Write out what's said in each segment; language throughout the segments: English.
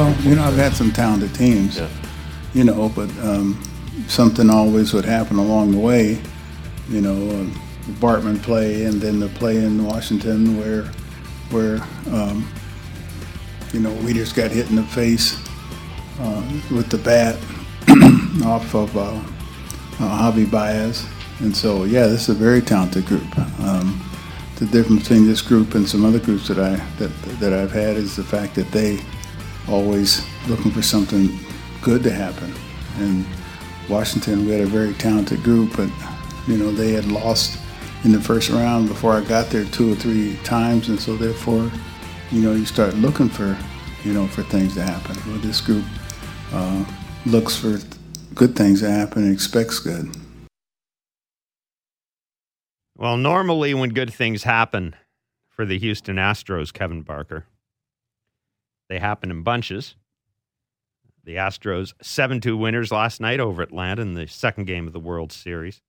Well, you know, I've had some talented teams, Yeah. you know, but um, something always would happen along the way. You know, um, the Bartman play, and then the play in Washington where, where, um, you know, we just got hit in the face uh, with the bat off of uh, uh, Javi Baez, and so yeah, this is a very talented group. Um, the difference between this group and some other groups that I that that I've had is the fact that they always looking for something good to happen. And Washington, we had a very talented group, but you know they had lost in the first round before I got there two or three times, and so therefore, you know, you start looking for you know for things to happen. Well, this group uh, looks for good things to happen and expects good. Well, normally when good things happen for the Houston Astros, Kevin Barker, they happen in bunches. The Astros 7 2 winners last night over Atlanta in the second game of the World Series.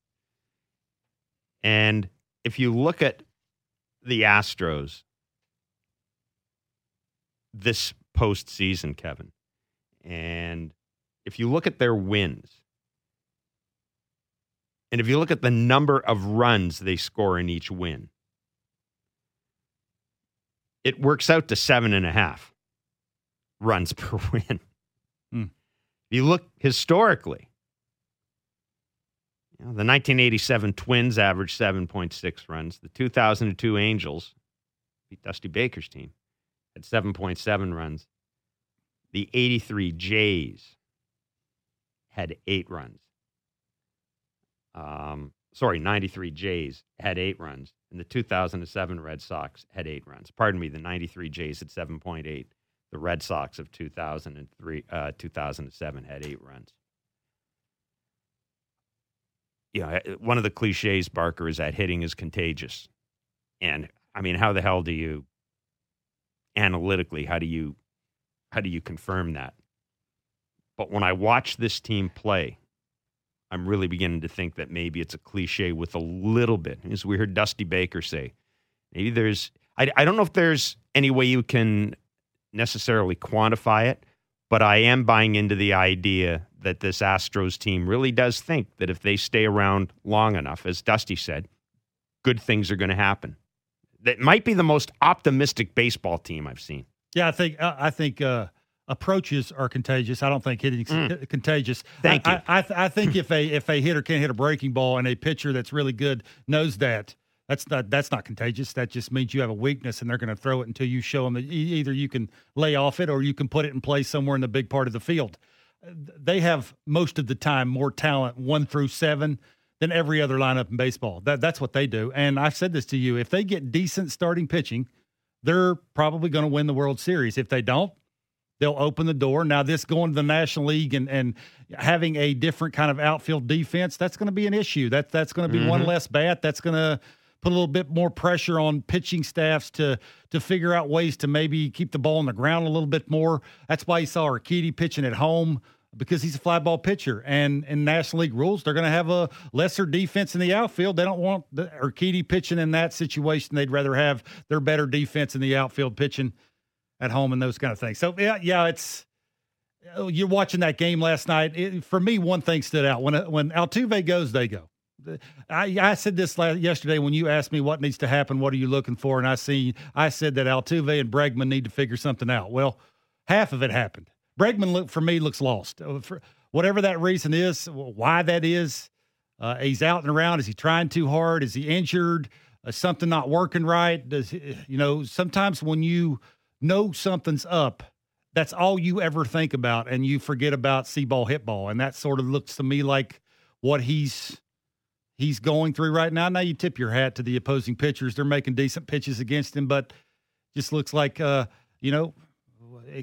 And if you look at the Astros this postseason, Kevin, and if you look at their wins, and if you look at the number of runs they score in each win, it works out to seven and a half runs per win. Hmm. If you look historically, you know, the 1987 Twins averaged 7.6 runs. The 2002 Angels, beat Dusty Baker's team, had 7.7 runs. The 83 Jays had eight runs. Um, sorry, 93 Jays had eight runs, and the 2007 Red Sox had eight runs. Pardon me, the 93 Jays had 7.8. The Red Sox of 2003, uh, 2007 had eight runs. You know, one of the cliches, Barker, is that hitting is contagious. And I mean, how the hell do you analytically, how do you how do you confirm that? But when I watch this team play, I'm really beginning to think that maybe it's a cliche with a little bit. As we heard Dusty Baker say, maybe there's, I, I don't know if there's any way you can necessarily quantify it, but I am buying into the idea that this Astros team really does think that if they stay around long enough, as Dusty said, good things are going to happen. That might be the most optimistic baseball team I've seen. Yeah, I think uh, I think uh, approaches are contagious. I don't think hitting's Mm. contagious. Thank I, you. I, I, I think if a if a hitter can't hit a breaking ball and a pitcher that's really good knows that. That's not that's not contagious. That just means you have a weakness, and they're going to throw it until you show them that either you can lay off it or you can put it in place somewhere in the big part of the field. They have most of the time more talent one through seven than every other lineup in baseball. That that's what they do. And I've said this to you: if they get decent starting pitching, they're probably going to win the World Series. If they don't, they'll open the door. Now, this going to the National League and, and having a different kind of outfield defense, that's going to be an issue. That that's going to be one Mhm. less bat. That's going to put a little bit more pressure on pitching staffs to to figure out ways to maybe keep the ball on the ground a little bit more. That's why you saw Urquidy pitching at home because he's a fly ball pitcher. And in National League rules, they're going to have a lesser defense in the outfield. They don't want the pitching in that situation. They'd rather have their better defense in the outfield pitching at home and those kind of things. So yeah, yeah, it's oh, you're watching that game last night. It, for me, one thing stood out when when Altuve goes, they go. I, I said this last, yesterday when you asked me what needs to happen. What are you looking for? And I see I said that Altuve and Bregman need to figure something out. Well, half of it happened. Bregman look for me looks lost. Uh, For whatever that reason is, why that is, uh, he's out and around. Is he trying too hard? Is he injured? Uh, something not working right? Does you know? Sometimes when you know something's up, that's all you ever think about, and you forget about see ball, hit ball, and that sort of looks to me like what he's he's going through right now. Now you tip your hat to the opposing pitchers; they're making decent pitches against him, but just looks like uh, you know.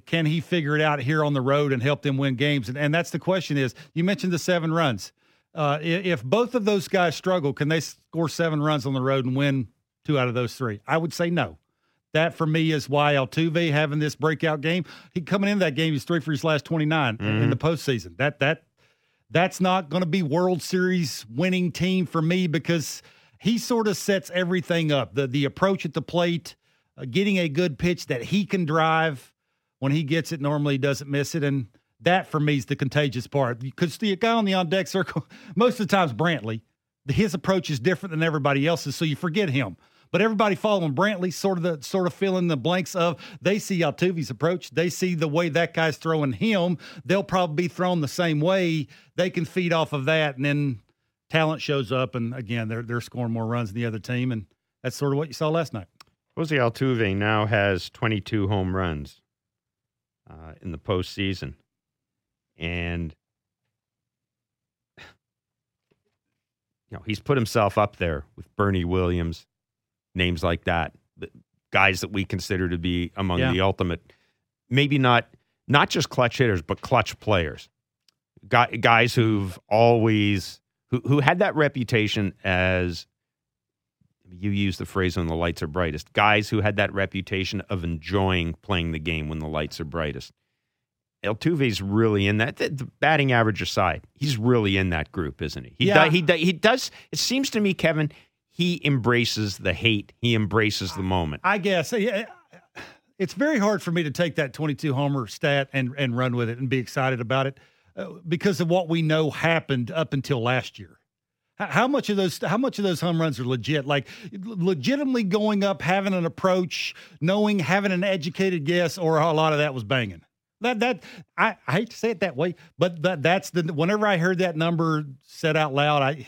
Can he figure it out here on the road and help them win games? And, and that's the question: is you mentioned the seven runs. Uh, if both of those guys struggle, can they score seven runs on the road and win two out of those three? I would say no. That for me is why Altuve having this breakout game. He coming into that game, he's three for his last twenty in in the postseason. That that that's not going to be World Series winning team for me because he sort of sets everything up. The the approach at the plate, uh, getting a good pitch that he can drive when he gets it, normally doesn't miss it. And that for me is the contagious part because the guy on the on deck circle, most of the times Brantley, his approach is different than everybody else's, so you forget him. But everybody following Brantley, sort of the sort of filling the blanks of they see Altuve's approach, they see the way that guy's throwing him. They'll probably be thrown the same way. They can feed off of that, and then talent shows up, and again they're they're scoring more runs than the other team, and that's sort of what you saw last night. Jose Altuve now has 22 home runs uh, in the postseason, and you know he's put himself up there with Bernie Williams, names like that, guys that we consider to be among yeah. the ultimate, maybe not not just clutch hitters, but clutch players, guys who've always who who had that reputation as you use the phrase when the lights are brightest. Guys who had that reputation of enjoying playing the game when the lights are brightest. Altuve's really in that. The batting average aside, he's really in that group, isn't he? He yeah. Do, he do, he does. It seems to me, Kevin, he embraces the hate. He embraces the moment. I guess. It's very hard for me to take that 22 homer stat and and run with it and be excited about it uh, because of what we know happened up until last year. How much of those how much of those home runs are legit? Like legitimately going up, having an approach, knowing, having an educated guess, or a lot of that was banging. That that I, I hate to say it that way, but that that's the whenever I heard that number said out loud, I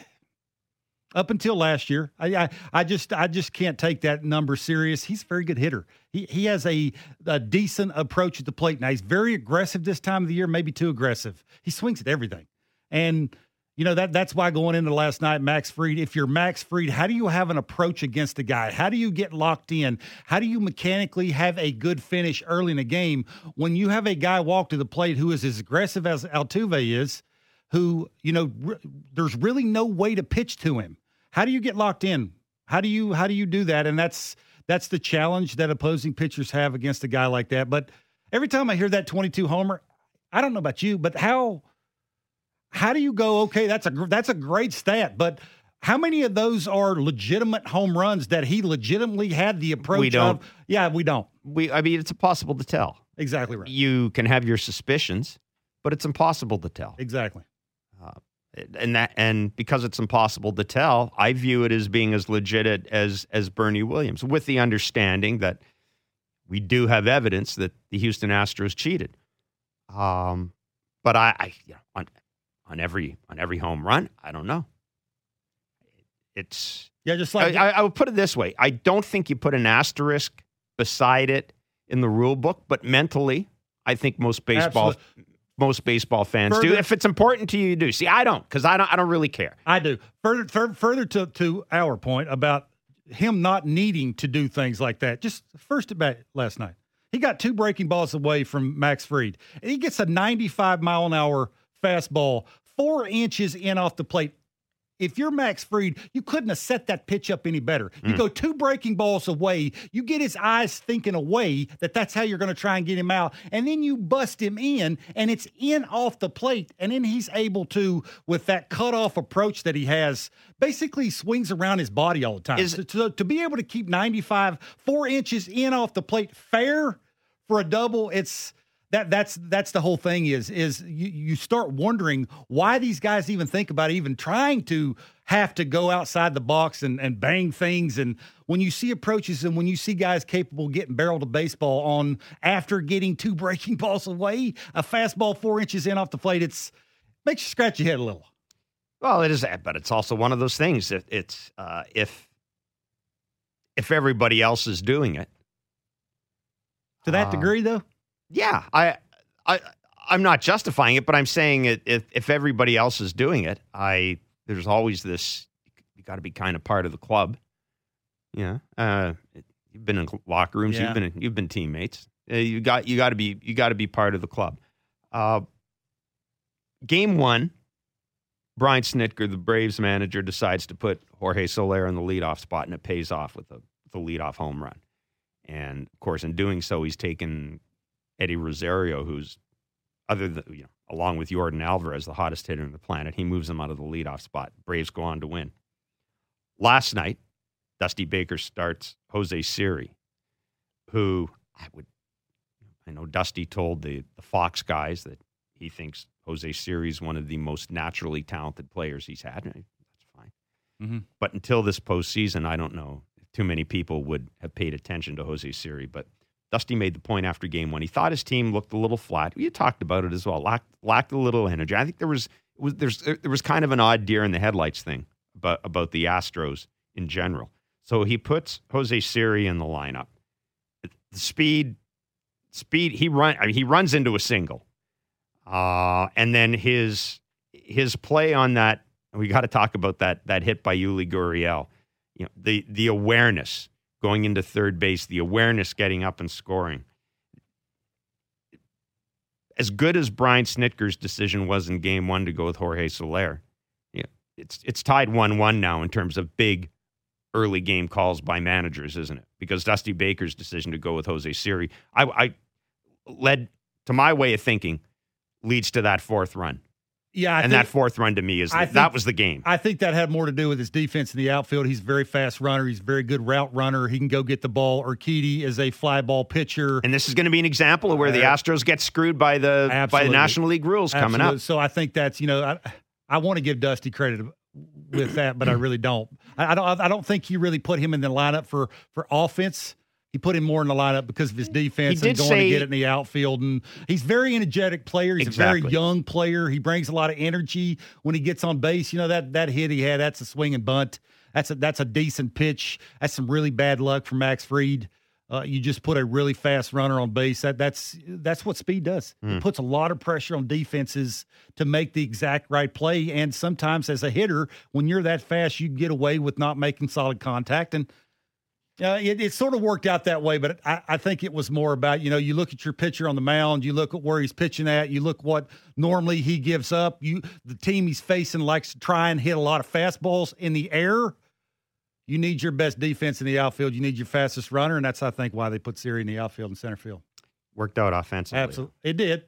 up until last year, I, I, I just I just can't take that number serious. He's a very good hitter. He he has a a decent approach at the plate. Now he's very aggressive this time of the year, maybe too aggressive. He swings at everything, and you know that that's why going into last night, Max Fried. If you're Max Fried, how do you have an approach against a guy? How do you get locked in? How do you mechanically have a good finish early in a game when you have a guy walk to the plate who is as aggressive as Altuve is? Who you know, there's really no way to pitch to him. How do you get locked in? How do you how do you do that? And that's that's the challenge that opposing pitchers have against a guy like that. But every time I hear that 22 homer, I don't know about you, but how how do you go? Okay, that's a that's a great stat, but how many of those are legitimate home runs that he legitimately had the approach we don't. of? Yeah, we don't. We, I mean, it's impossible to tell. Exactly right. You can have your suspicions, but it's impossible to tell. Exactly. And that, and because it's impossible to tell, I view it as being as legit as as Bernie Williams, with the understanding that we do have evidence that the Houston Astros cheated. Um, but I, I you know, on, on every on every home run? I don't know. It's yeah, just like I, I, I would put it this way: I don't think you put an asterisk beside it in the rule book, but mentally, I think most baseball Absolutely. Most baseball fans further, do. If it's important to you, you do. See, I don't because I don't I don't really care. I do. Further further, further to to our point about him not needing to do things like that. Just first at bat last night. He got two breaking balls away from Max Fried. And he gets a 95 mile an hour fastball four inches in off the plate. If you're Max Fried, you couldn't have set that pitch up any better. You mm. go two breaking balls away, you get his eyes thinking away that that's how you're going to try and get him out, and then you bust him in, and it's in off the plate, and then he's able to, with that cutoff approach that he has, basically swings around his body all the time. Is, to, to be able to keep 95, four inches in off the plate fair for a double, it's that that's that's the whole thing is is you, you start wondering why these guys even think about even trying to have to go outside the box and, and bang things. And when you see approaches and when you see guys capable getting barrel to baseball on after getting two breaking balls away a fastball four inches in off the plate it's makes you scratch your head a little. Well it is that but it's also one of those things it, it's uh, if if everybody else is doing it. To that uh, degree though yeah, I, I, I'm not justifying it, but I'm saying it, if if everybody else is doing it, I there's always this. You got to be kind of part of the club. Yeah, uh, you've been in locker rooms. Yeah. You've been you've been teammates. Uh, you got you got to be you got to be part of the club. Uh, game one, Brian Snitker, the Braves manager, decides to put Jorge Soler in the leadoff spot, and it pays off with the the leadoff home run. And of course, in doing so, he's taken Eddie Rosario, who's other than you know, along with Yordan Alvarez, the hottest hitter on the planet, he moves him out of the leadoff spot. Braves go on to win. Last night, Dusty Baker starts Jose Siri, who I would I know Dusty told the, the Fox guys that he thinks Jose Siri is one of the most naturally talented players he's had. That's fine. Mm-hmm. But until this postseason, I don't know too many people would have paid attention to Jose Siri. But Dusty made the point after game one. He thought his team looked a little flat. We talked about it as well. Lacked, lacked a little energy. I think there was, was there's there was kind of an odd deer in the headlights thing about about the Astros in general. So he puts Jose Siri in the lineup. The speed, speed. He run. I mean, he runs into a single, uh, and then his his play on that. We got to talk about that that hit by Yuli Gurriel. You know the the awareness going into third base, the awareness getting up and scoring. As good as Brian Snitker's decision was in Game One to go with Jorge Soler, it's it's tied one one now in terms of big early game calls by managers, isn't it? Because Dusty Baker's decision to go with Jose Siri, I, I led to my way of thinking, leads to that fourth run. Yeah, I and think, that fourth run to me is I that was the game. I think that had more to do with his defense in the outfield. He's a very fast runner. He's a very good route runner. He can go get the ball. Urquidy is a fly ball pitcher. And this is going to be an example of where the Uh, Astros get screwed by the by the National League rules coming Absolutely. up. So I think that's you know I, I want to give Dusty credit with that, but I really don't. I, I don't. I don't think he really put him in the lineup for for offense. He put him more in the lineup because of his defense and going say- to get it in the outfield. And he's very energetic player. He's a very young player. He brings a lot of energy when he gets on base. You know that that hit he had. That's a swing and bunt. That's a that's a decent pitch. That's some really bad luck for Max Fried. Uh, you just put a really fast runner on base. That that's that's what speed does. Hmm. It puts a lot of pressure on defenses to make the exact right play. And sometimes, as a hitter, when you're that fast, you get away with not making solid contact. And uh, it, it sort of worked out that way. But I, I think it was more about you know you look at your pitcher on the mound, you look at where he's pitching at, you look what normally he gives up. You the team he's facing likes to try and hit a lot of fastballs in the air. You need your best defense in the outfield. You need your fastest runner, and that's I think why they put Siri in the outfield and center field. Worked out offensively. Absolutely, it did.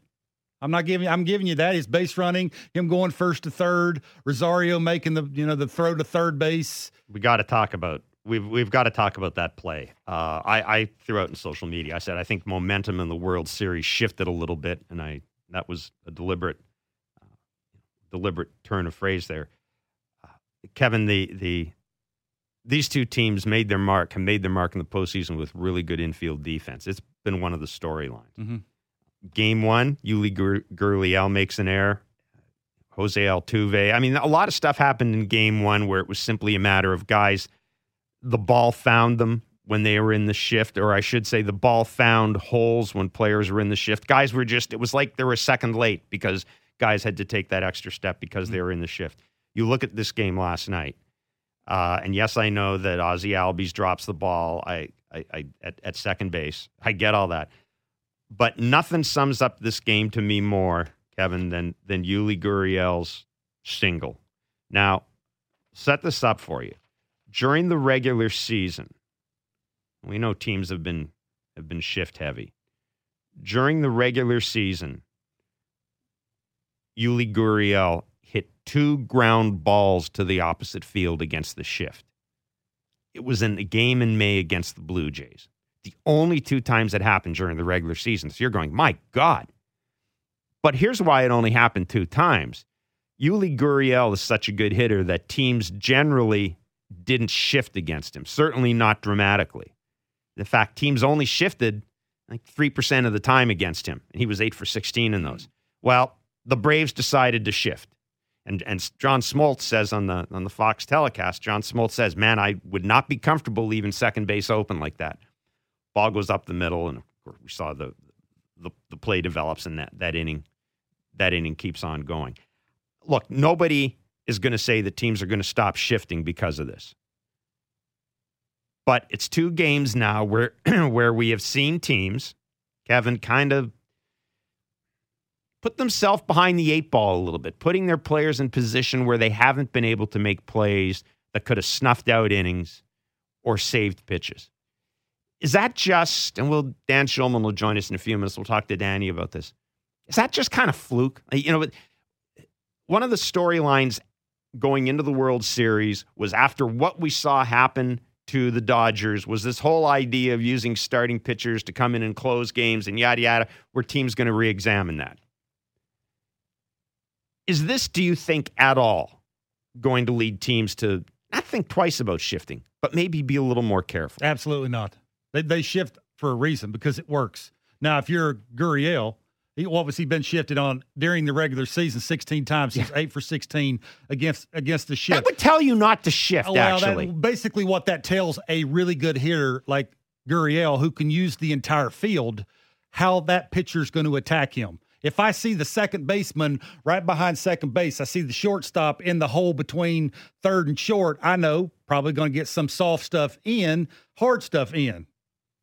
I'm not giving. I'm giving you that. His base running, him going first to third, Rosario making the you know the throw to third base. we got to talk about we've we've got to talk about that play. Uh, I, I threw out in social media. I said I think momentum in the World Series shifted a little bit, and I that was a deliberate uh, deliberate turn of phrase there. Uh, Kevin, the the these two teams made their mark, have made their mark in the postseason with really good infield defense. It's been one of the storylines. Mm-hmm. Game one, Yuli Gur- Gurriel makes an error. Jose Altuve. I mean, a lot of stuff happened in game one where it was simply a matter of guys, the ball found them when they were in the shift, or I should say, the ball found holes when players were in the shift. Guys were just, it was like they were a second late because guys had to take that extra step because they were in the shift. You look at this game last night, uh, and yes, I know that Ozzy Albies drops the ball I, I, I, at, at second base. I get all that. But nothing sums up this game to me more, Kevin, than, than Yuli Gurriel's single. Now, set this up for you. During the regular season, we know teams have been have been shift heavy. During the regular season, Yuli Gurriel hit two ground balls to the opposite field against the shift. It was in a game in May against the Blue Jays. The only two times it happened during the regular season. So you're going, my God. But here's why it only happened two times. Yuli Gurriel is such a good hitter that teams generally didn't shift against him, certainly not dramatically. In fact, teams only shifted like 3% of the time against him, and he was 8 for 16 in those. Well, the Braves decided to shift. And, and John Smoltz says on the, on the Fox telecast, John Smoltz says, Man, I would not be comfortable leaving second base open like that. Ball goes up the middle, and of course, we saw the, the, the play develops, and that, that, inning, that inning keeps on going. Look, nobody is going to say that teams are going to stop shifting because of this. But it's two games now where where we have seen teams, Kevin, kind of put themselves behind the eight ball a little bit, putting their players in position where they haven't been able to make plays that could have snuffed out innings or saved pitches. Is that just, and we'll, Dan Shulman will join us in a few minutes. We'll talk to Danny about this. Is that just kind of fluke? You know, one of the storylines going into the World Series was after what we saw happen to the Dodgers was this whole idea of using starting pitchers to come in and close games and yada yada. Where teams going to re-examine that? Is this, do you think, at all going to lead teams to not think twice about shifting, but maybe be a little more careful? Absolutely not. They they shift for a reason because it works. Now, if you're Gurriel, he, what was he been shifted on during the regular season? Sixteen times. He's eight for sixteen against against the shift. That would tell you not to shift. Oh, well, actually, that, basically, what that tells a really good hitter like Gurriel, who can use the entire field, how that pitcher's going to attack him. If I see the second baseman right behind second base, I see the shortstop in the hole between third and short, I know probably going to get some soft stuff in, hard stuff in.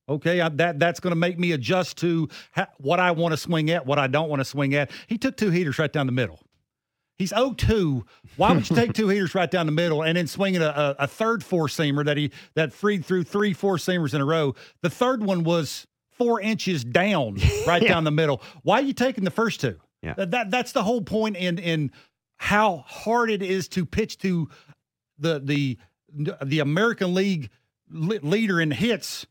Okay, I, that that's going to make me adjust to ha- what I want to swing at, what I don't want to swing at. He took two heaters right down the middle. He's 0-2. Why would you take two heaters right down the middle and then swinging a, a, a third four seamer that he that Fried threw three four seamers in a row? The third one was four inches down, right Yeah. down the middle. Why are you taking the first two? Yeah. That, that that's the whole point in in how hard it is to pitch to the the the American League leader in hits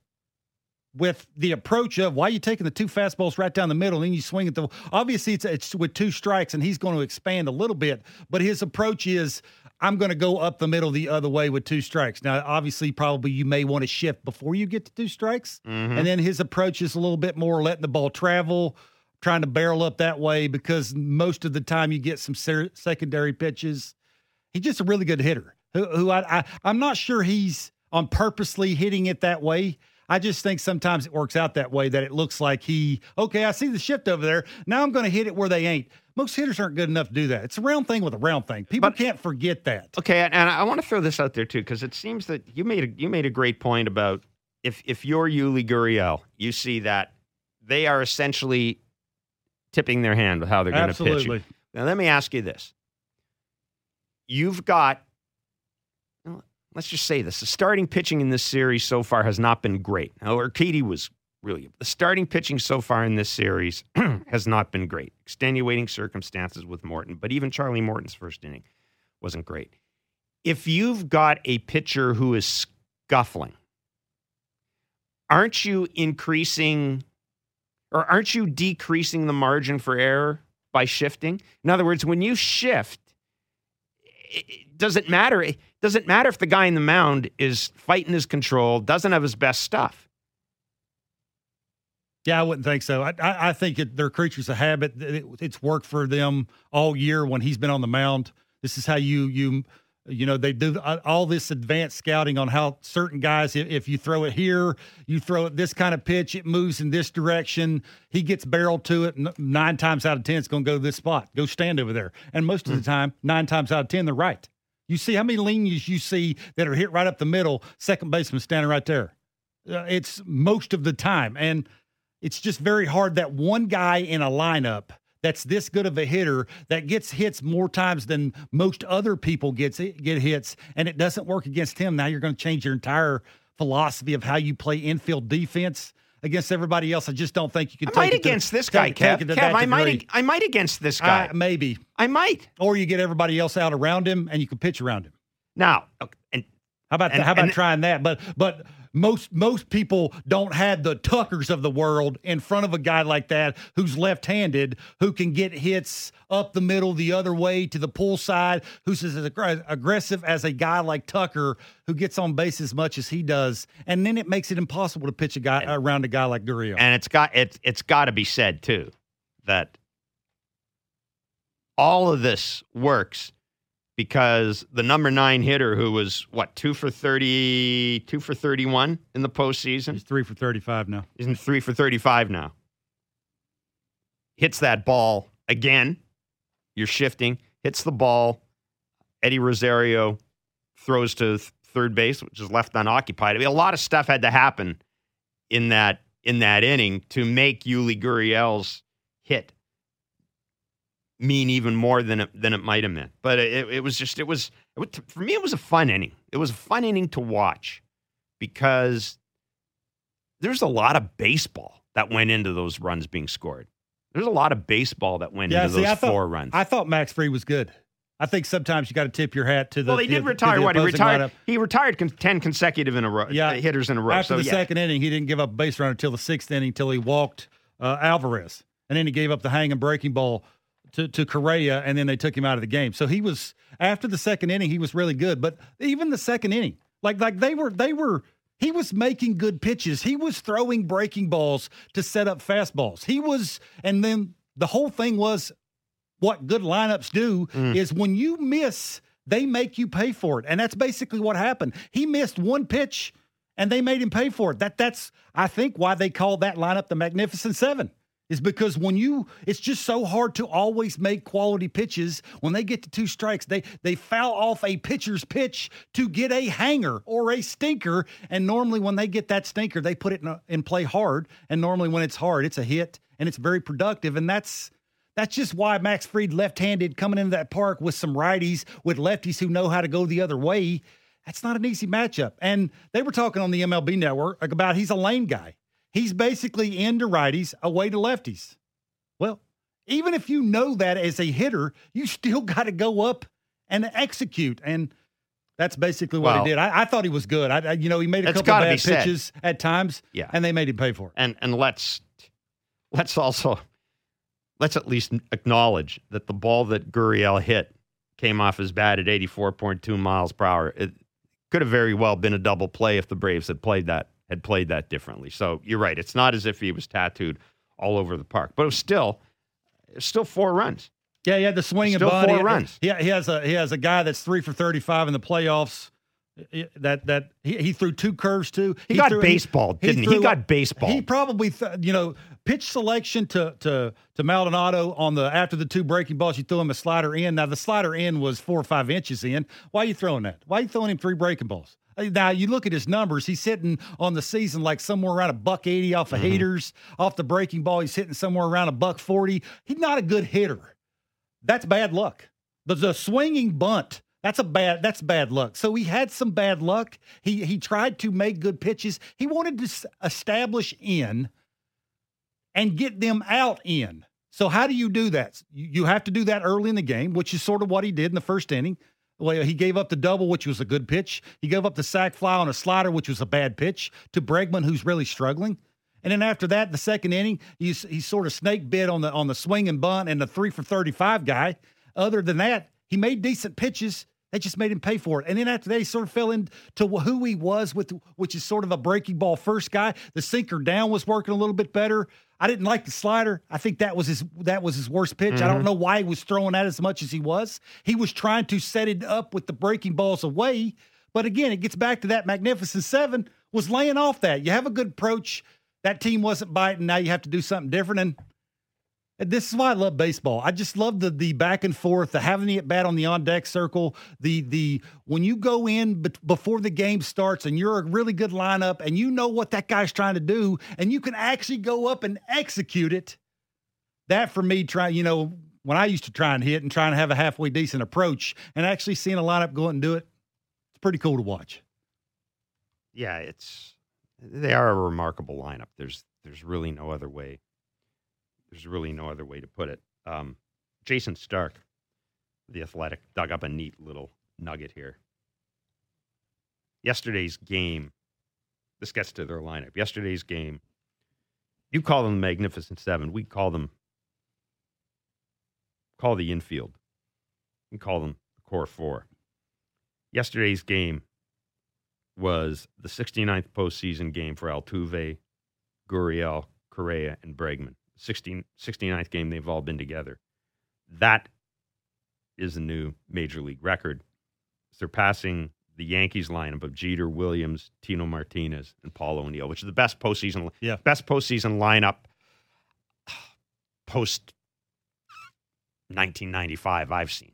with the approach of why are you taking the two fastballs right down the middle and then you swing at the obviously it's it's with two strikes and he's going to expand a little bit but his approach is I'm going to go up the middle the other way with two strikes. Now obviously probably you may want to shift before you get to two strikes Mhm. and then his approach is a little bit more letting the ball travel trying to barrel up that way because most of the time you get some ser- secondary pitches. He's just a really good hitter who, who I, I I'm not sure he's on purposely hitting it that way. I just think sometimes it works out that way that it looks like he okay. I see the shift over there. Now I'm going to hit it where they ain't. Most hitters aren't good enough to do that. It's a round thing with a round thing. People But- can't forget that. Okay, and, I want to throw this out there too because it seems that you made a, you made a great point about if if you're Yuli Gurriel, you see that they are essentially tipping their hand with how they're going to pitch. you. Now let me ask you this: You've got, let's just say this: the starting pitching in this series so far has not been great. Now was really the starting pitching so far in this series has not been great. Extenuating circumstances with Morton, but even Charlie Morton's first inning wasn't great. If you've got a pitcher who is scuffling, aren't you increasing or aren't you decreasing the margin for error by shifting? In other words, when you shift, it, it doesn't matter. It doesn't matter if the guy in the mound is fighting his control, doesn't have his best stuff. Yeah, I wouldn't think so. I, I, I think it, they're creatures of habit. It, it's worked for them all year when he's been on the mound. This is how you you you know they do uh, all this advanced scouting on how certain guys. If, you throw it here, you throw it this kind of pitch, it moves in this direction. He gets barreled to it. Nine times out of ten, it's going to go to this spot. Go stand over there. And most of the hmm. time, nine times out of ten, they're right. You see how many leans you see that are hit right up the middle. Second baseman standing right there. Uh, it's most of the time, and it's just very hard that one guy in a lineup that's this good of a hitter that gets hits more times than most other people gets get hits, and it doesn't work against him. Now you're going to change your entire philosophy of how you play infield defense against everybody else. I just don't think you can. I take might it to- against this guy, Kev. Kev, I might. I might against this guy. Uh, maybe, I might. or you get everybody else out around him, and you can pitch around him. Now, and How about And- how about and- trying that? But but most most people don't have the Tuckers of the world in front of a guy like that who's left-handed, who can get hits up the middle the other way to the pull side, who's as aggr- aggressive as a guy like Tucker who gets on base as much as he does, and then it makes it impossible to pitch a guy around a guy like Gurriel. and it's got it's it's got to be said too that all of this works because the number nine hitter who was what two for 30 two for 31 in the postseason He's three for thirty-five now. He's in three for 35 now. Hits that ball again. You're shifting, hits the ball. Eddie Rosario throws to third base, which is left unoccupied. I mean, a lot of stuff had to happen in that in that inning to make Yuli Gurriel's hit mean even more than it, than it might have meant. But it, it was just it was, it was for me it was a fun inning. It was a fun inning to watch because there's a lot of baseball that went into those runs being scored. There's a lot of baseball that went Yeah, into see, those thought- four runs. I thought Max Free was good. I think sometimes you got to tip your hat to the. well, he did to retire. the What he retired? lineup. He retired con- ten consecutive in a row. Yeah. hitters in a row. After so the yeah. second inning, he didn't give up a base runner until the sixth inning, until he walked uh, Alvarez, and then he gave up the hanging breaking ball to to Correa, and then they took him out of the game. So he was after the second inning, he was really good. But even the second inning, like like they were they were. He was making good pitches. He was throwing breaking balls to set up fastballs. He was, and then the whole thing was what good lineups do Mm. is when you miss, they make you pay for it. And that's basically what happened. He missed one pitch and they made him pay for it. That that's I think why they called that lineup the Magnificent Seven. Is because when you it's just so hard to always make quality pitches. When they get to two strikes, they they foul off a pitcher's pitch to get a hanger or a stinker. And normally when they get that stinker, they put it in, a, in play hard. And normally when it's hard, it's a hit and it's very productive. And that's that's just why Max Fried left-handed coming into that park with some righties, with lefties who know how to go the other way. That's not an easy matchup. And they were talking on the MLB network about he's a lane guy. He's basically into righties, away to lefties. Well, even if you know that as a hitter, you still got to go up and execute. And that's basically what Well- he did. I, I thought he was good. I, you know, he made a couple bad said. pitches at times, Yeah. and they made him pay for it. and and let's let's also let's at least acknowledge that the ball that Gurriel hit came off his bat at 84.2 miles per hour. It could have very well been a double play if the Braves had played that had played that differently. So you're right. It's not as if he was tattooed all over the park, but it was still it was still four runs. Yeah, he had the swing and Still bunt. four runs. He, he has a he has a guy that's three for thirty five in the playoffs. That that he, he threw two curves too. He got threw- baseballed, didn't he? He got baseballed. He probably th- you know pitch selection to to to Maldonado on the after the two breaking balls. You threw him a slider in. Now the slider in was four or five inches in. Why are you throwing that? Why are you throwing him three breaking balls? Now you look at his numbers. He's hitting on the season like somewhere around a buck eighty off of mm-hmm. haters off the breaking ball. He's hitting somewhere around a buck forty. He's not a good hitter. That's bad luck. The, the swinging bunt. That's a bad. That's bad luck. So he had some bad luck. He he tried to make good pitches. He wanted to s- establish in and get them out in. So how do you do that? You have to do that early in the game, which is sort of what he did in the first inning. Well, he gave up the double, which was a good pitch. He gave up the sac fly on a slider, which was a bad pitch to Bregman, who's really struggling. And then after that, the second inning, he's he sort of snake bit on the on the swing and bunt and the three for thirty five guy. Other than that, he made decent pitches. They just made him pay for it. And then after that, he sort of fell into who he was with, which is sort of a breaking ball first guy. The sinker down was working a little bit better. I didn't like the slider. I think that was his that was his worst pitch. I don't mm-hmm. know why he was throwing that as much as he was. He was trying to set it up with the breaking balls away. But again, it gets back to that magnificent seven was laying off that. You have a good approach. That team wasn't biting. Now you have to do something different. And this is why I love baseball. I just love the the back and forth, the having it bat on the on deck circle, the the when you go in but before the game starts and you're a really good lineup and you know what that guy's trying to do and you can actually go up and execute it. That for me, try you know when I used to try and hit and trying to have a halfway decent approach and actually seeing a lineup go out and do it, it's pretty cool to watch. yeah, it's they are a remarkable lineup. There's there's really no other way. There's really no other way to put it. Um, Jayson Stark, the Athletic, dug up a neat little nugget here. Yesterday's game. This gets to their lineup. Yesterday's game. You call them the Magnificent Seven. We call them call the infield. We call them the core four. Yesterday's game was the 69th postseason game for Altuve, Gurriel, Correa, and Bregman. 16, 69th game they've all been together. That is a new major league record, surpassing the Yankees lineup of Jeter, Williams, Tino Martinez, and Paul O'Neill, which is the best postseason Yeah. best postseason lineup post 1995 I've seen.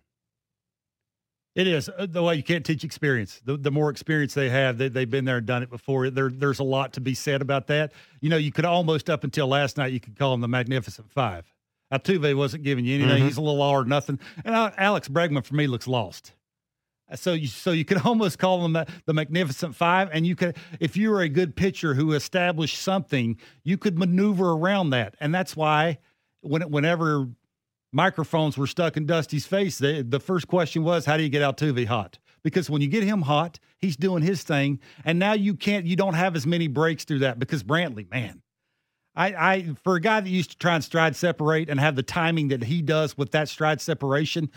It is Uh, the way you can't teach experience. The, the more experience they have, they, they've been there and done it before. There, there's a lot to be said about that. You know, you could almost up until last night, you could call them the Magnificent Five. Altuve wasn't giving you anything. Mhm. He's a little all or nothing. And uh, Alex Bregman for me looks lost. So you so you could almost call them the, the Magnificent Five, and you could if you were a good pitcher who established something, you could maneuver around that, and that's why when whenever microphones were stuck in Dusty's face, the first question was, "How do you get Altuve hot?" Because when you get him hot, he's doing his thing, and now you can't, you don't have as many breaks through that because Brantley, man, I, I for a guy that used to try and stride separate and have the timing that he does with that stride separation,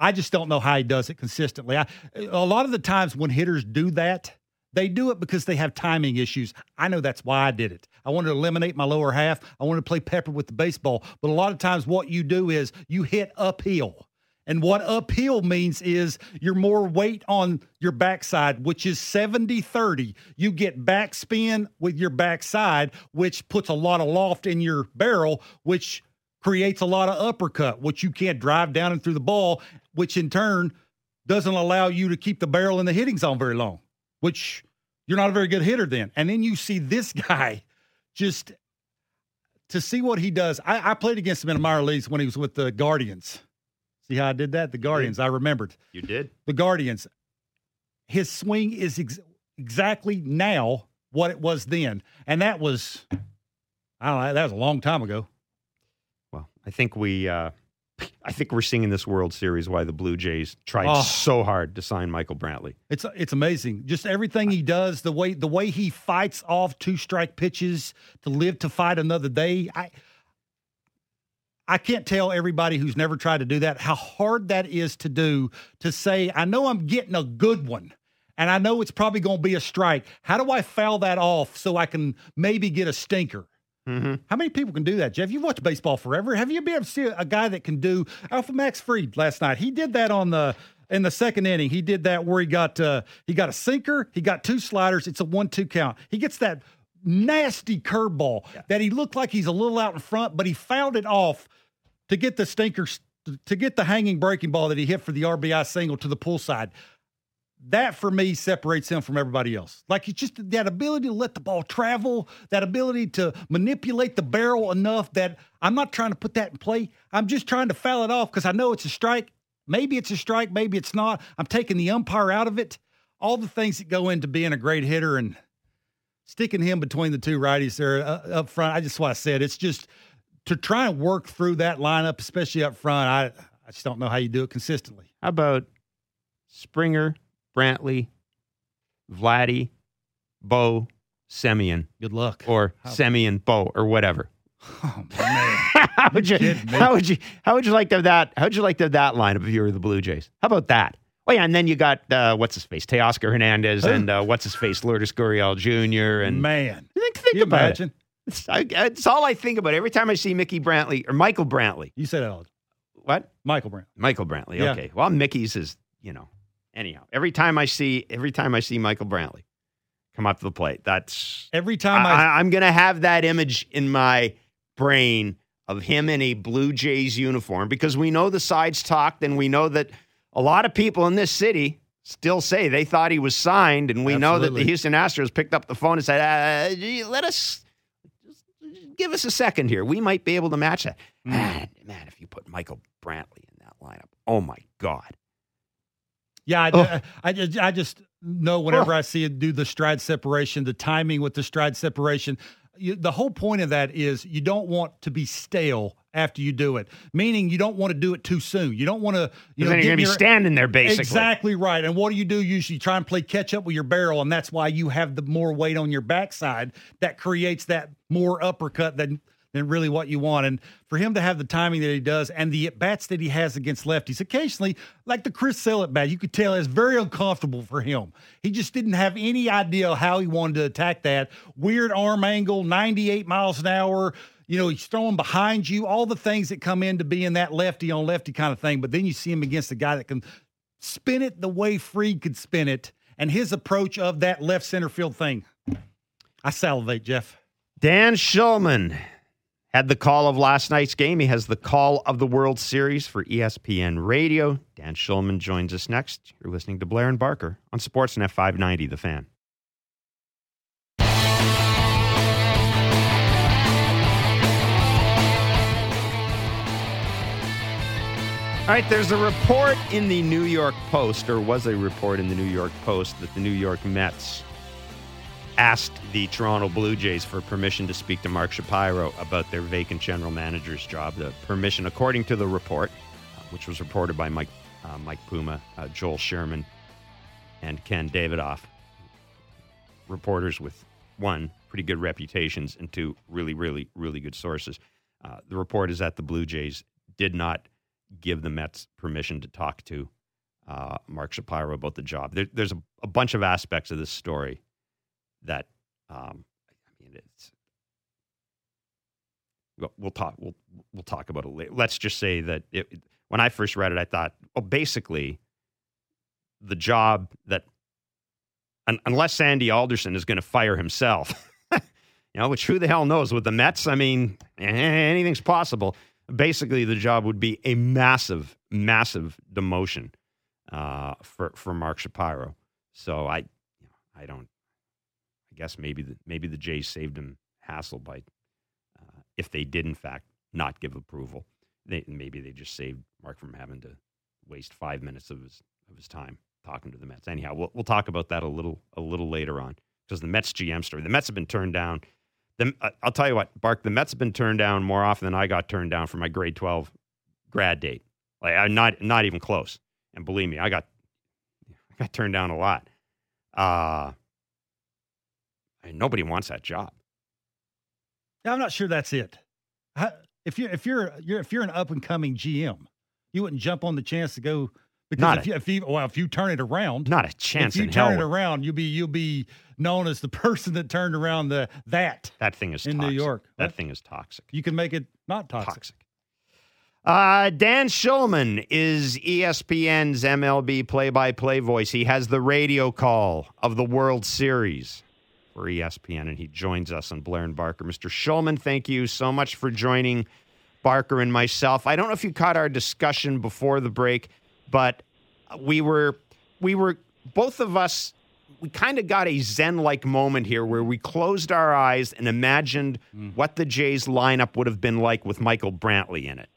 I just don't know how he does it consistently. I, a lot of the times when hitters do that, they do it because they have timing issues. I know that's why I did it. I wanted to eliminate my lower half. I wanted to play pepper with the baseball. But a lot of times, what you do is you hit uphill. And what uphill means is you're more weight on your backside, which is 70 30. You get backspin with your backside, which puts a lot of loft in your barrel, which creates a lot of uppercut, which you can't drive down and through the ball, which in turn doesn't allow you to keep the barrel in the hitting zone very long, which you're not a very good hitter then. And then you see this guy just to see what he does. I, I played against him in the minor leagues when he was with the Guardians. See how I did that? The Guardians. I remembered. You did? The Guardians. His swing is ex- exactly now what it was then. And that was, I don't know, that was a long time ago. Well, I think we, uh, I think we're seeing in this World Series why the Blue Jays tried Oh. so hard to sign Michael Brantley. It's it's amazing. Just everything he does, the way the way he fights off two strike pitches to live to fight another day. I I can't tell everybody who's never tried to do that how hard that is to do to say, I know I'm getting a good one. And I know it's probably going to be a strike. How do I foul that off so I can maybe get a stinker? Mm-hmm. How many people can do that, Jeff? You've watched baseball forever. Have you been able to see a guy that can do Alpha Max Fried last night? He did that on the in the second inning. He did that where he got uh, he got a sinker, he got two sliders. It's a one-two count. He gets that nasty curveball that he looked like he's a little out in front, but he fouled it off to get the stinker to get the hanging breaking ball that he hit for the RBI single to the pull side that for me separates him from everybody else. Like it's just that ability to let the ball travel, that ability to manipulate the barrel enough that I'm not trying to put that in play. I'm just trying to foul it off because I know it's a strike. Maybe it's a strike, maybe it's not. I'm taking the umpire out of it. All the things that go into being a great hitter and sticking him between the two righties there uh, up front. I just what I said. It's just to try and work through that lineup, especially up front. I I just don't know how you do it consistently. How about Springer, Brantley, Vladdy, Bo, Semien, Good luck. or Semien, Bo, or whatever? oh man. how would you? How would you? How would you like to have that? How would you like to have that lineup if you were the Blue Jays? How about that? Oh yeah, and then you got uh, what's his face, Teoscar Hernandez, Who? and uh, what's his face, Lourdes Gurriel Jr. And man. think, think you about imagine? it. It's, I, it's all I think about every time I see Mickey Brantley or Michael Brantley. You said that all. What? Michael Brown. Michael Brantley. Yeah. Okay. Well, Mickey's is you know. Anyhow, every time I see every time I see Michael Brantley come up to the plate, that's Every time I, I, I'm going to have that image in my brain of him in a Blue Jays uniform because we know the sides talked and we know that a lot of people in this city still say they thought he was signed, and we know that the Houston Astros picked up the phone and said, uh, gee, "Let us." just Give us a second here. We might be able to match that. Mm. Man, man, if you put Michael Brantley in that lineup, oh my God. Yeah, I, Oh. I, I just, I just know whenever I see it do the stride separation, the timing with the stride separation. You, the whole point of that is you don't want to be stale after you do it. Meaning you don't want to do it too soon. You don't want to. You know, then you're going to be standing there basically. Exactly right. And what do you do usually? You try and play catch up with your barrel, and that's why you have the more weight on your backside that creates that more uppercut than than really what you want. And for him to have the timing that he does and the at bats that he has against lefties, occasionally, like the Chris Sale at bat, you could tell it's very uncomfortable for him. He just didn't have any idea how he wanted to attack that. Weird arm angle, 98 miles an hour. You know, he's throwing behind you, all the things that come into being that lefty on lefty kind of thing. But then you see him against a guy that can spin it the way Fried could spin it, and his approach of that left center field thing. I salivate, Jeff. Dan Shulman had the call of last night's game. He has the call of the World Series for ESPN Radio. Dan Shulman joins us next. You're listening to Blair and Barker on Sportsnet 590, The Fan. All right, there's a report in the New York Post, or was a report in the New York Post, that the New York Mets asked the Toronto Blue Jays for permission to speak to Mark Shapiro about their vacant general manager's job. The permission, according to the report, uh, which was reported by Mike uh, Mike Puma, uh, Joel Sherman, and Ken Davidoff, reporters with one pretty good reputations and two really, really, really good sources. Uh, the report is that the Blue Jays did not give the Mets permission to talk to uh, Mark Shapiro about the job. There, there's a, a, bunch of aspects of this story that um, I mean, it's we'll, we'll, talk we'll we'll talk about it later. Let's just say that it, when I first read it, I thought, well, basically, the job that un, unless Sandy Alderson is going to fire himself. you know, which who the hell knows with the Mets? I mean, anything's possible. Basically, the job would be a massive, massive demotion uh, for for Mark Shapiro. So I, I don't. Guess maybe the maybe the Jays saved him hassle by uh, if they did in fact not give approval. They, maybe they just saved Mark from having to waste five minutes of his of his time talking to the Mets. Anyhow, we'll we'll talk about that a little a little later on because the Mets GM story. The Mets have been turned down. The, uh, I'll tell you what, Bark. The Mets have been turned down more often than I got turned down for my grade twelve grad date. Like I'm not not even close. And believe me, I got I got turned down a lot. Uh, nobody wants that job. I'm not sure that's it. If you if you're, you're if you're an up and coming GM, you wouldn't jump on the chance to go because not if a, you if you well if you turn it around, not a chance. If you turn it around, you'll be you'll be known as the person that turned around the that that thing is in toxic. New York. That what? thing is toxic. You can make it not toxic. Toxic. Uh, Dan Shulman is ESPN's MLB play by play voice. He has the radio call of the World Series for ESPN, and he joins us on Blair and Barker. Mr. Shulman, thank you so much for joining Barker and myself. I don't know if you caught our discussion before the break, but we were, we were, both of us we kind of got a zen like moment here where we closed our eyes and imagined mm. what the Jays lineup would have been like with Michael Brantley in it.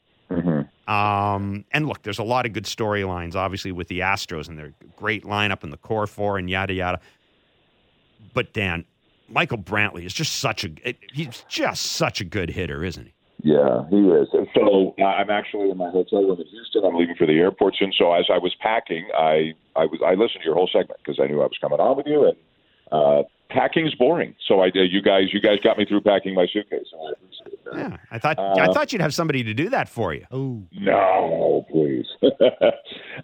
Um, and look, there's a lot of good storylines, obviously, with the Astros and their great lineup and the core four and yada yada. But Dan, Michael Brantley is just such a he's just such a good hitter, isn't he? Yeah, he is. So uh, I'm actually in my hotel room in Houston. I'm leaving for the airport soon. So as I was packing, I I was I listened to your whole segment because I knew I was coming on with you, and uh, packing's boring. So I did. you guys you guys got me through packing my suitcase. I yeah, I thought uh, I thought you'd have somebody to do that for you. Oh no, please.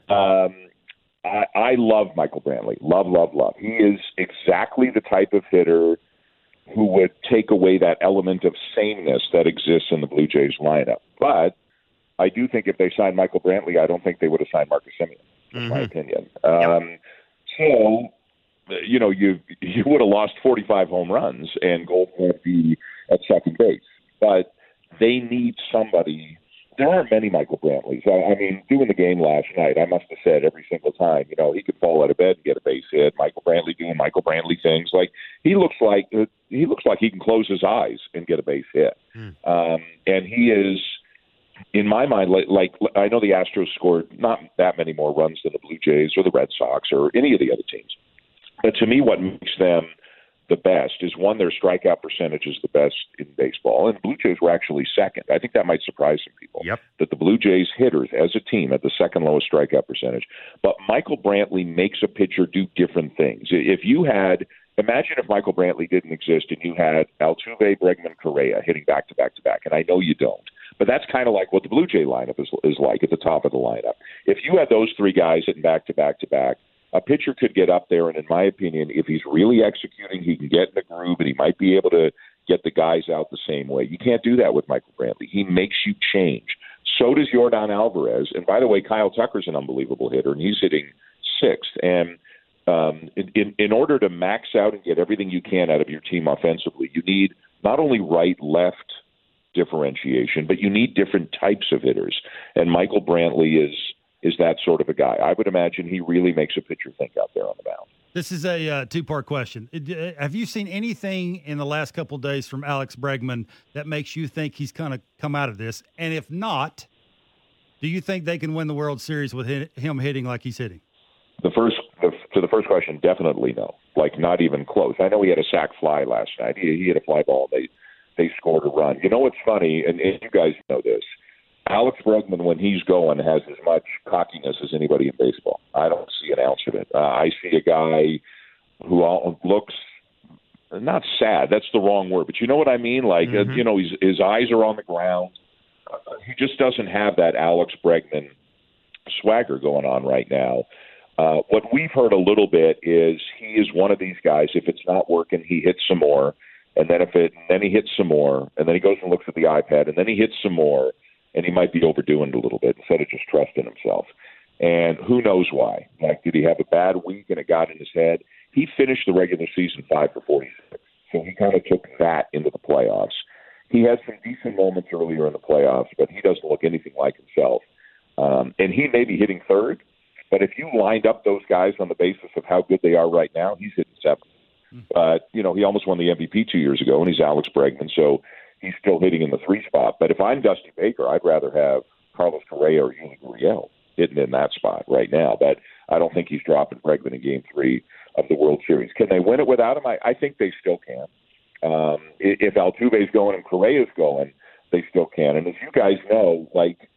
um, I, I love Michael Brantley. Love, love, love. He is exactly the type of hitter who would take away that element of sameness that exists in the Blue Jays lineup. But I do think if they signed Michael Brantley, I don't think they would have signed Marcus Semien. In mm-hmm. my opinion. Um. So you know, you you would have lost 45 home runs and Gold would be at second base. But they need somebody. There aren't many Michael Brantleys. I, I mean, doing the game last night, I must have said every single time, you know, he could fall out of bed and get a base hit. Michael Brantley doing Michael Brantley things. Like he looks like uh, he looks like he can close his eyes and get a base hit. Mm. Um, and he is in my mind, like, like I know the Astros scored not that many more runs than the Blue Jays or the Red Sox or any of the other teams. But to me, what makes them the best is one, their strikeout percentage is the best in baseball, and Blue Jays were actually second. I think that might surprise some people. Yep. That the Blue Jays hitters, as a team, at the second lowest strikeout percentage. But Michael Brantley makes a pitcher do different things. If you had, imagine if Michael Brantley didn't exist and you had Altuve, Bregman, Correa hitting back to back to back, and I know you don't. But that's kind of like what the Blue Jay lineup is, is like at the top of the lineup. If you had those three guys hitting back to back to back, a pitcher could get up there, and in my opinion, if he's really executing, he can get in the groove, and he might be able to get the guys out the same way. You can't do that with Michael Brantley. He makes you change. So does Yordan Alvarez. And by the way, Kyle Tucker's an unbelievable hitter, and he's hitting sixth. And um, in, in, in order to max out and get everything you can out of your team offensively, you need not only right left differentiation, but you need different types of hitters. And Michael Brantley is is that sort of a guy. I would imagine he really makes a pitcher think out there on the mound. This is a uh, two part question. Uh, have you seen anything in the last couple of days from Alex Bregman that makes you think he's kind of come out of this? And if not, do you think they can win the World Series with him hitting like he's hitting? The first to the first question, definitely no. Like not even close. I know he had a sac fly last night. He, he had a fly ball. They they scored a run. You know what's funny, and, and you guys know this. Alex Bregman, when he's going, has as much cockiness as anybody in baseball. I don't see an ounce of it. Uh, I see a guy who all, looks not sad. That's the wrong word, but you know what I mean. Like uh, mm-hmm. uh, you know, his his eyes are on the ground. Uh, he just doesn't have that Alex Bregman swagger going on right now. Uh, what we've heard a little bit is he is one of these guys. If it's not working, he hits some more, and then if it, then he hits some more, and then he goes and looks at the iPad, and then he hits some more, and he might be overdoing it a little bit instead of just trusting himself. And who knows why? Like, did he have a bad week and it got in his head? He finished the regular season five for 46, so he kind of took that into the playoffs. He had some decent moments earlier in the playoffs, but he doesn't look anything like himself. Um, and he may be hitting third, but if you lined up those guys on the basis of how good they are right now, he's hitting seven. Hmm. But you know, he almost won the MVP two years ago, and he's Alex Bregman, so he's still hitting in the three spot. But if I'm Dusty Baker, I'd rather have Carlos Correa or Yuli Gurriel hitting in that spot right now. But I don't think he's dropping Bregman in Game Three of the World Series. Can they win it without him? I, I think they still can. Um, if Altuve's going and Correa's going, they still can. And as you guys know, like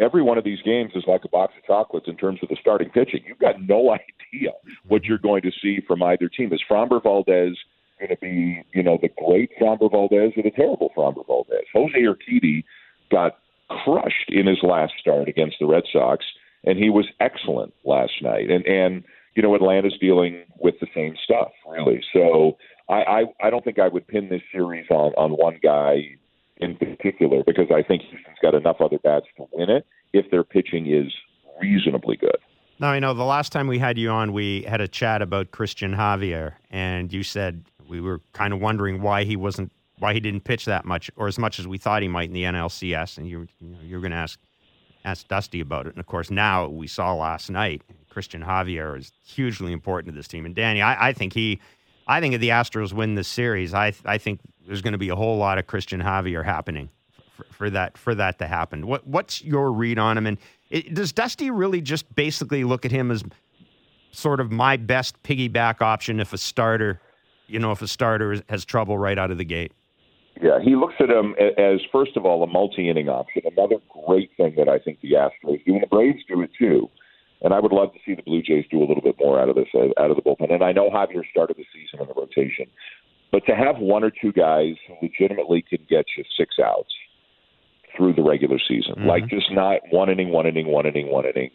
every one of these games is like a box of chocolates in terms of the starting pitching. You've got no idea what you're going to see from either team. Is Framber Valdez going to be, you know, the great Framber Valdez or the terrible Framber Valdez? Jose Urquidy got crushed in his last start against the Red Sox, and he was excellent last night. And and you know, Atlanta's dealing with the same stuff, really. So I I, I don't think I would pin this series on on one guy in particular because I think Houston's got enough other bats to win it if their pitching is reasonably good. Now, I know the last time we had you on, we had a chat about Cristian Javier, and you said we were kind of wondering why he wasn't, why he didn't pitch that much or as much as we thought he might in the NLCS, and you, you know, you're going to ask ask Dusty about it. And of course, now we saw last night, Cristian Javier is hugely important to this team. And Danny, I, I think he, I think if the Astros win this series, I, I think there's going to be a whole lot of Cristian Javier happening for, for that for that to happen. What what's your read on him? And it, does Dusty really just basically look at him as sort of my best piggyback option if a starter, you know, if a starter has trouble right out of the gate? Yeah, he looks at him as first of all a multi-inning option. Another great thing that I think the Astros do, and the Braves do it too. And I would love to see the Blue Jays do a little bit more out of this, out of the bullpen. And I know Javier started the season in the rotation, but to have one or two guys who legitimately can get you six outs through the regular season, mm-hmm. like just not one inning, one inning, one inning, one inning,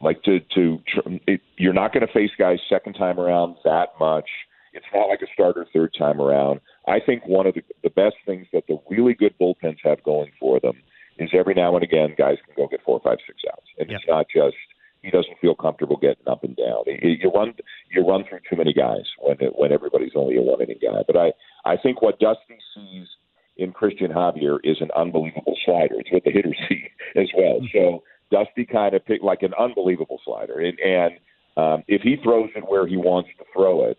like to to it, you're not going to face guys second time around that much. It's not like a starter third time around. I think one of the, the best things that the really good bullpens have going for them is every now and again guys can go get four, five, six outs, and yep. it's not just he doesn't feel comfortable getting up and down. You run you run through too many guys when when everybody's only a one inning guy. But I I think what Dusty sees in Cristian Javier is an unbelievable slider. It's what the hitters see as well. Mm-hmm. So Dusty kind of picked like an unbelievable slider, and and um, if he throws it where he wants to throw it,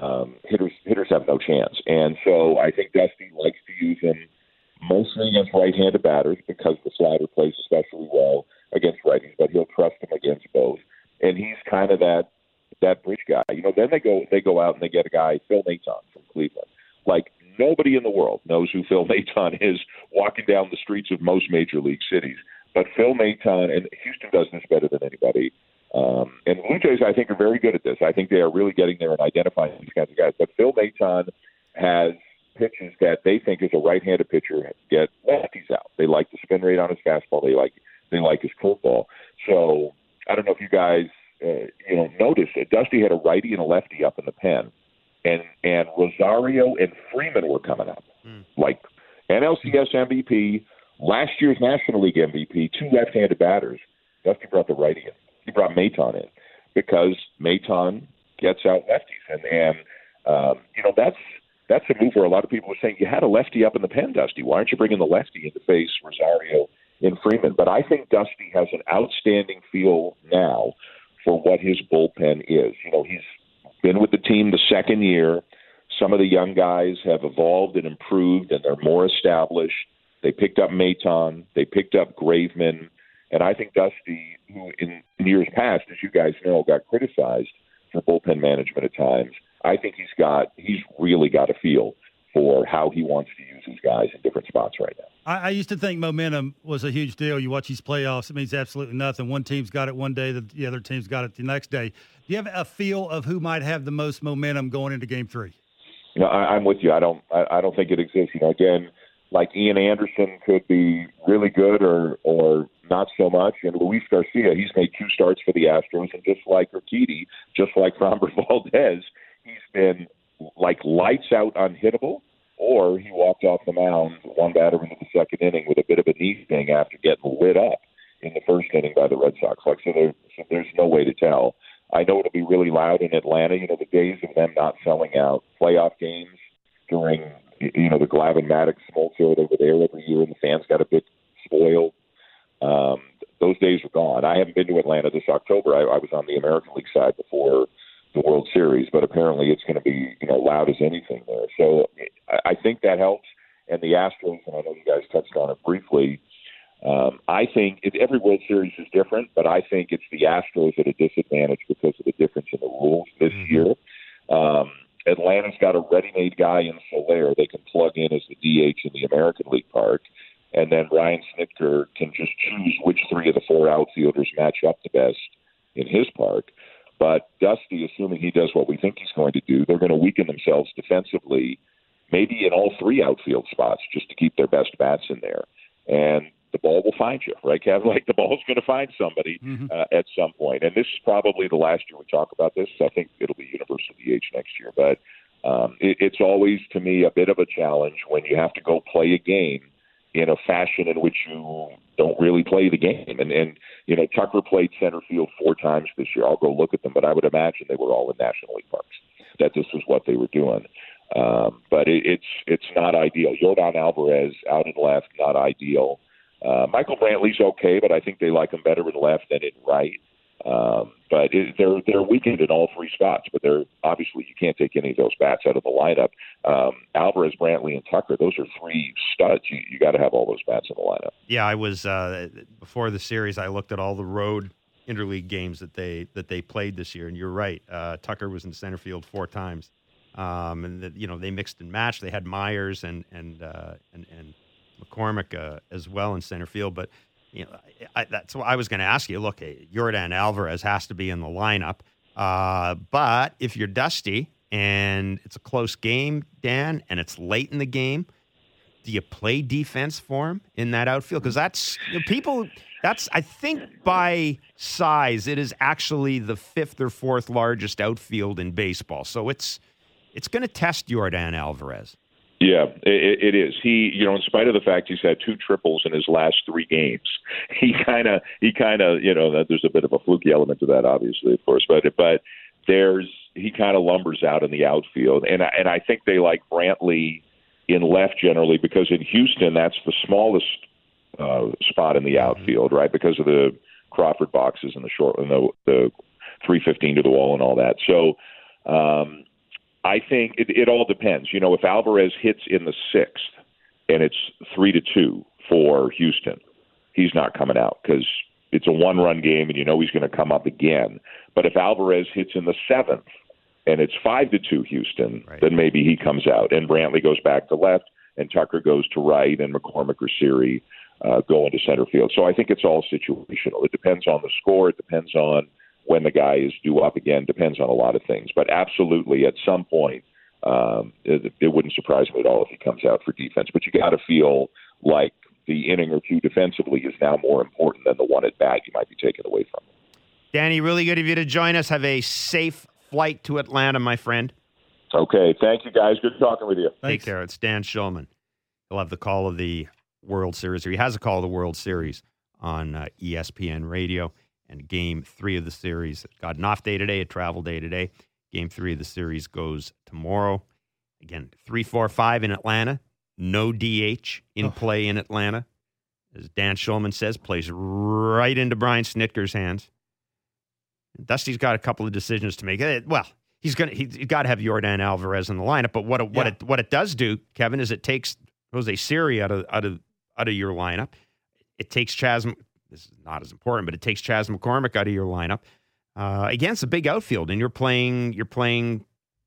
um, hitters hitters have no chance. And so I think Dusty likes to use him mostly against right-handed batters because the slider plays especially well against righties, but he'll trust him against both. And he's kind of that that bridge guy. You know, then they go they go out and they get a guy, Phil Maton from Cleveland. Like nobody in the world knows who Phil Maton is walking down the streets of most major league cities. But Phil Maton and Houston does this better than anybody. Um, and Blue Jays, I think, are very good at this. I think they are really getting there and identifying these kinds of guys. But Phil Maton has pitches that they think as a right-handed pitcher get lefties out. They like the spin rate on his fastball. They like they like his curveball. So I don't know if you guys uh, you know noticed it. Dusty had a righty and a lefty up in the pen, and and Rosario and Freeman were coming up mm. like NLCS MVP, last year's National League MVP, two left-handed batters. Dusty brought the righty in. He brought Maton in because Maton gets out lefties, and and um, you know that's that's a move where a lot of people are saying you had a lefty up in the pen, Dusty. Why aren't you bringing the lefty in to face Rosario in Freeman. But I think Dusty has an outstanding feel now for what his bullpen is. You know, he's been with the team the second year. Some of the young guys have evolved and improved, and they're more established. They picked up Maton, they picked up Graveman, and I think Dusty, who in years past, as you guys know, got criticized for bullpen management at times. I think he's got he's really got a feel for how he wants to use his guys in different spots right now. I, I, used to think momentum was a huge deal. You watch these playoffs, it means absolutely nothing. One team's got it one day, the, the other team's got it the next day. Do you have a feel of who might have the most momentum going into Game Three? Know, I, I'm with you. I don't. I, I don't think it exists. You know, again, like Ian Anderson could be really good or or not so much. And Luis Garcia, he's made two starts for the Astros, and just like Urquidy, just like Framber Valdez, he's been like lights out unhittable, or he walked off the mound one batter into the second inning with a bit of a knee thing after getting lit up in the first inning by the Red Sox. Like so, there, so there's no way to tell. I know it'll be really loud in Atlanta. You know, the days of them not selling out playoff games during you know the Glavine Maddux Smoltz they were there every year, and the fans got a bit spoiled. Um, those days are gone. I haven't been to Atlanta this October. I, I was on the American League side before the World Series, but apparently it's going to be you know loud as anything there. So I, I think that helps. And the Astros, and I know you guys touched on it briefly. Um, I think it, every World Series is different, but I think it's the Astros at a disadvantage because of the difference in the rules this mm-hmm. year. Um, Atlanta's got a ready-made guy in Soler they can plug in as the DH in the American League Park, and then Brian Snitker can just choose which three of the four outfielders match up the best in his park. But Dusty, assuming he does what we think he's going to do, they're going to weaken themselves defensively, maybe in all three outfield spots, just to keep their best bats in there. And the ball will find you, right, Kevin? Like the ball's going to find somebody mm-hmm. uh, at some point. And this is probably the last year we talk about this. I think it'll be universal DH next year, but um, it, it's always to me a bit of a challenge when you have to go play a game in a fashion in which you don't really play the game. And and you know Tucker played center field four times this year. I'll go look at them, but I would imagine they were all in National League parks. That this was what they were doing. Um, but it, it's it's not ideal. Yordan Alvarez out in left, not ideal. Uh, Michael Brantley's okay, but I think they like him better in left than in right. Um, but it, they're they're weakened in all three spots. But they're obviously you can't take any of those bats out of the lineup. Um, Alvarez, Brantley, and Tucker; those are three studs. You, you got to have all those bats in the lineup. Yeah, I was uh, before the series. I looked at all the road interleague games that they that they played this year, and you're right. Uh, Tucker was in center field four times, um, and the, you know they mixed and matched. They had Myers and and uh, and and McCormick uh, as well in center field. But you know, I, that's what I was going to ask you. Look, Yordan Alvarez has to be in the lineup. Uh, but if you're Dusty and it's a close game, Dan, and it's late in the game, do you play defense for him in that outfield? Because that's you know, people. That's I think by size, it is actually the fifth or fourth largest outfield in baseball. So it's it's going to test Yordan Alvarez. Yeah, it, it is. He, you know, in spite of the fact he's had two triples in his last three games, he kind of, he kind of, you know, there's a bit of a fluky element to that, obviously, of course, but but there's he kind of lumbers out in the outfield, and and I think they like Brantley in left generally because in Houston that's the smallest uh, spot in the mm-hmm. outfield, right? Because of the Crawford boxes and the short and the the 315 to the wall and all that. So. Um, I think it, it all depends. You know, if Alvarez hits in the sixth and it's three to two for Houston, he's not coming out because it's a one-run game, and you know he's going to come up again. But if Alvarez hits in the seventh and it's five to two Houston, right. then maybe he comes out, and Brantley goes back to left, and Tucker goes to right, and McCormick or Siri uh, go into center field. So I think it's all situational. It depends on the score. It depends on when the guy is due up again depends on a lot of things. But absolutely, at some point, um, it, it wouldn't surprise me at all if he comes out for defense. But you got to feel like the inning or two defensively is now more important than the one at bat you might be taken away from. Danny, really good of you to join us. Have a safe flight to Atlanta, my friend. Okay. Thank you, guys. Good talking with you. Thanks. Take care. It's Dan Shulman. He'll have the call of the World Series, or he has a call of the World Series on uh, ESPN Radio and game three of the series got an off day today, a travel day today. Game three of the series goes tomorrow. Again, three, four, five in Atlanta. No DH in oh. play in Atlanta. As Dan Shulman says, plays right into Brian Snitker's hands. Dusty's got a couple of decisions to make. Eh, well, he's gonna he's got to have Yordan Alvarez in the lineup. But what it, what it what it does do, Kevin, is it takes Jose Siri out of out of out of your lineup. It takes Chas this is not as important, but it takes Chas McCormick out of your lineup. uh, against a big outfield, and you're playing you're playing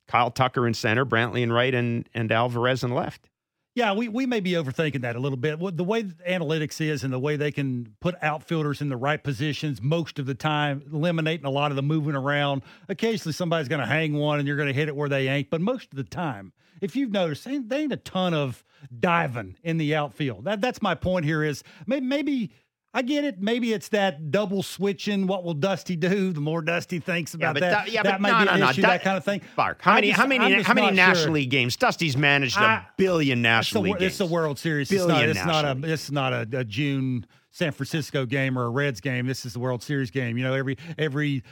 Kyle Tucker in center, Brantley in right, and and Alvarez in left. Yeah, we, we may be overthinking that a little bit. The way analytics is and the way they can put outfielders in the right positions most of the time, eliminating a lot of the moving around. Occasionally, somebody's going to hang one and you're going to hit it where they ain't. But most of the time, if you've noticed, there ain't a ton of diving in the outfield. That, that's my point here is maybe, maybe – I get it. Maybe it's that double switching. What will Dusty do? The more Dusty thinks about yeah, that, yeah, that might no, be an no, issue, that, that kind of thing. Bark. How many? Just, how many? How many National sure. League games? Dusty's managed a billion National it's a, League games. It's a World Series. Billion it's not. It's not a. It's not a, a June San Francisco game or a Reds game. This is the World Series game. You know, every every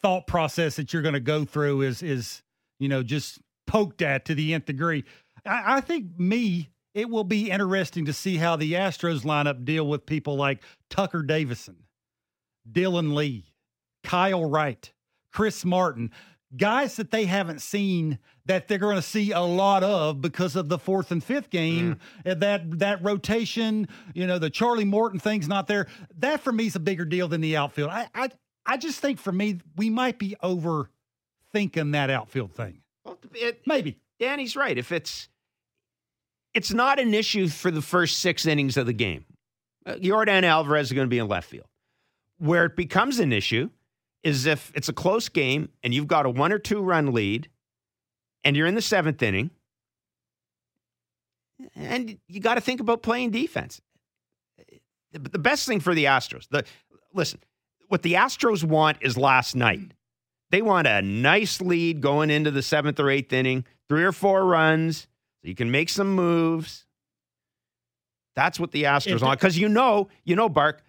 thought process that you're going to go through is is you know just poked at to the nth degree. I, I think me it will be interesting to see how the Astros lineup deal with people like Tucker Davidson, Dylan Lee, Kyle Wright, Chris Martin, guys that they haven't seen that they're going to see a lot of because of the fourth and fifth game. Mm. That that rotation, you know, the Charlie Morton thing's not there. That for me is a bigger deal than the outfield. I I, I just think for me we might be overthinking that outfield thing. Well, it, Maybe. Danny's right. If it's it's not an issue for the first six innings of the game. Uh, Yordan Alvarez is going to be in left field. Where it becomes an issue is if it's a close game and you've got a one or two run lead and you're in the seventh inning and you got to think about playing defense. The best thing for the Astros, the listen, what the Astros want is last night. They want a nice lead going into the seventh or eighth inning, three or four runs you can make some moves. That's what the Astros want because you know, you know, Bark,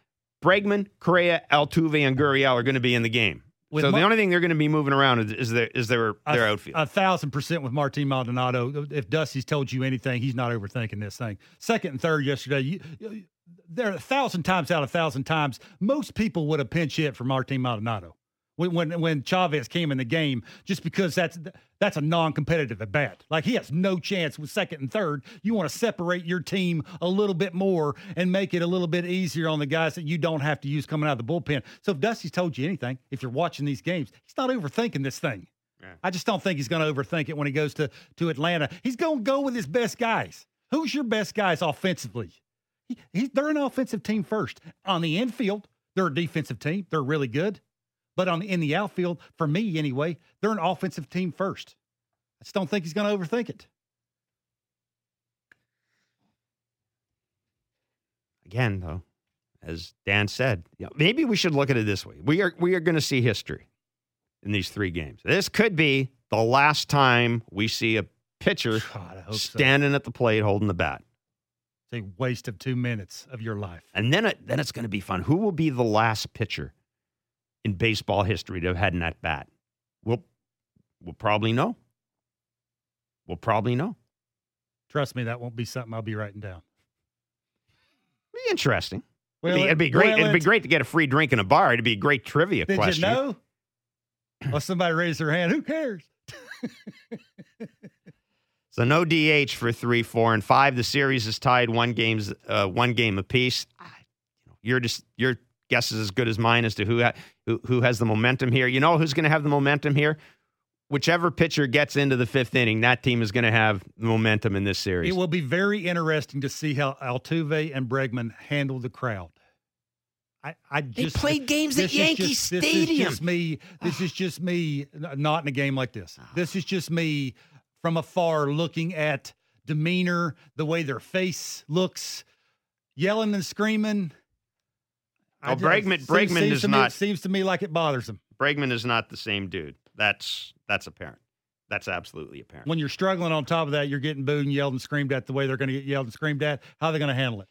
Bregman, Correa, Altuve, and Gurriel are going to be in the game. With so the only thing they're going to be moving around is, is their is their a, their outfield. A thousand percent with Martin Maldonado. If Dusty's told you anything, he's not overthinking this thing. Second and third yesterday, you, you, there a thousand times out of a thousand times, most people would have pinch hit for Martin Maldonado when, when when Chavez came in the game, just because that's that's a non-competitive at bat. Like he has no chance with second and third. You want to separate your team a little bit more and make it a little bit easier on the guys that you don't have to use coming out of the bullpen. So if Dusty's told you anything, if you're watching these games, he's not overthinking this thing. Yeah. I just don't think he's going to overthink it when he goes to to Atlanta. He's going to go with his best guys. Who's your best guys offensively? He, he, they're an offensive team first. On the infield, they're a defensive team. They're really good. But on in the outfield, for me anyway, they're an offensive team first. I just don't think he's going to overthink it. Again, though, as Dan said, you know, maybe we should look at it this way: we are we are going to see history in these three games. This could be the last time we see a pitcher God, standing so. at the plate holding the bat. It's a waste of two minutes of your life. And then it, then it's going to be fun. Who will be the last pitcher in baseball history to have had an at bat? We'll, we'll probably know. We'll probably know. Trust me, that won't be something I'll be writing down. Be interesting. Well, it'd, be, it'd be great. Well, it'd be great to get a free drink in a bar. It'd be a great trivia did question. Did you know? well, somebody raised their hand. Who cares? so no DH for three, four, and five. The series is tied one games, uh, one game apiece. You're just you're guess is as good as mine as to who, ha- who, who has the momentum here. You know who's going to have the momentum here? Whichever pitcher gets into the fifth inning, that team is going to have momentum in this series. It will be very interesting to see how Altuve and Bregman handle the crowd. I, I just they played games at Yankee just, Stadium. This is just me. This is just me. Not in a game like this. Ah. This is just me from afar looking at demeanor, the way their face looks, yelling and screaming. Oh, Bregman, Bregman seems, is to not. Me, seems to me like it bothers him. Bregman is not the same dude. That's that's apparent. That's absolutely apparent. When you're struggling on top of that, you're getting booed and yelled and screamed at the way they're going to get yelled and screamed at. How are they going to handle it?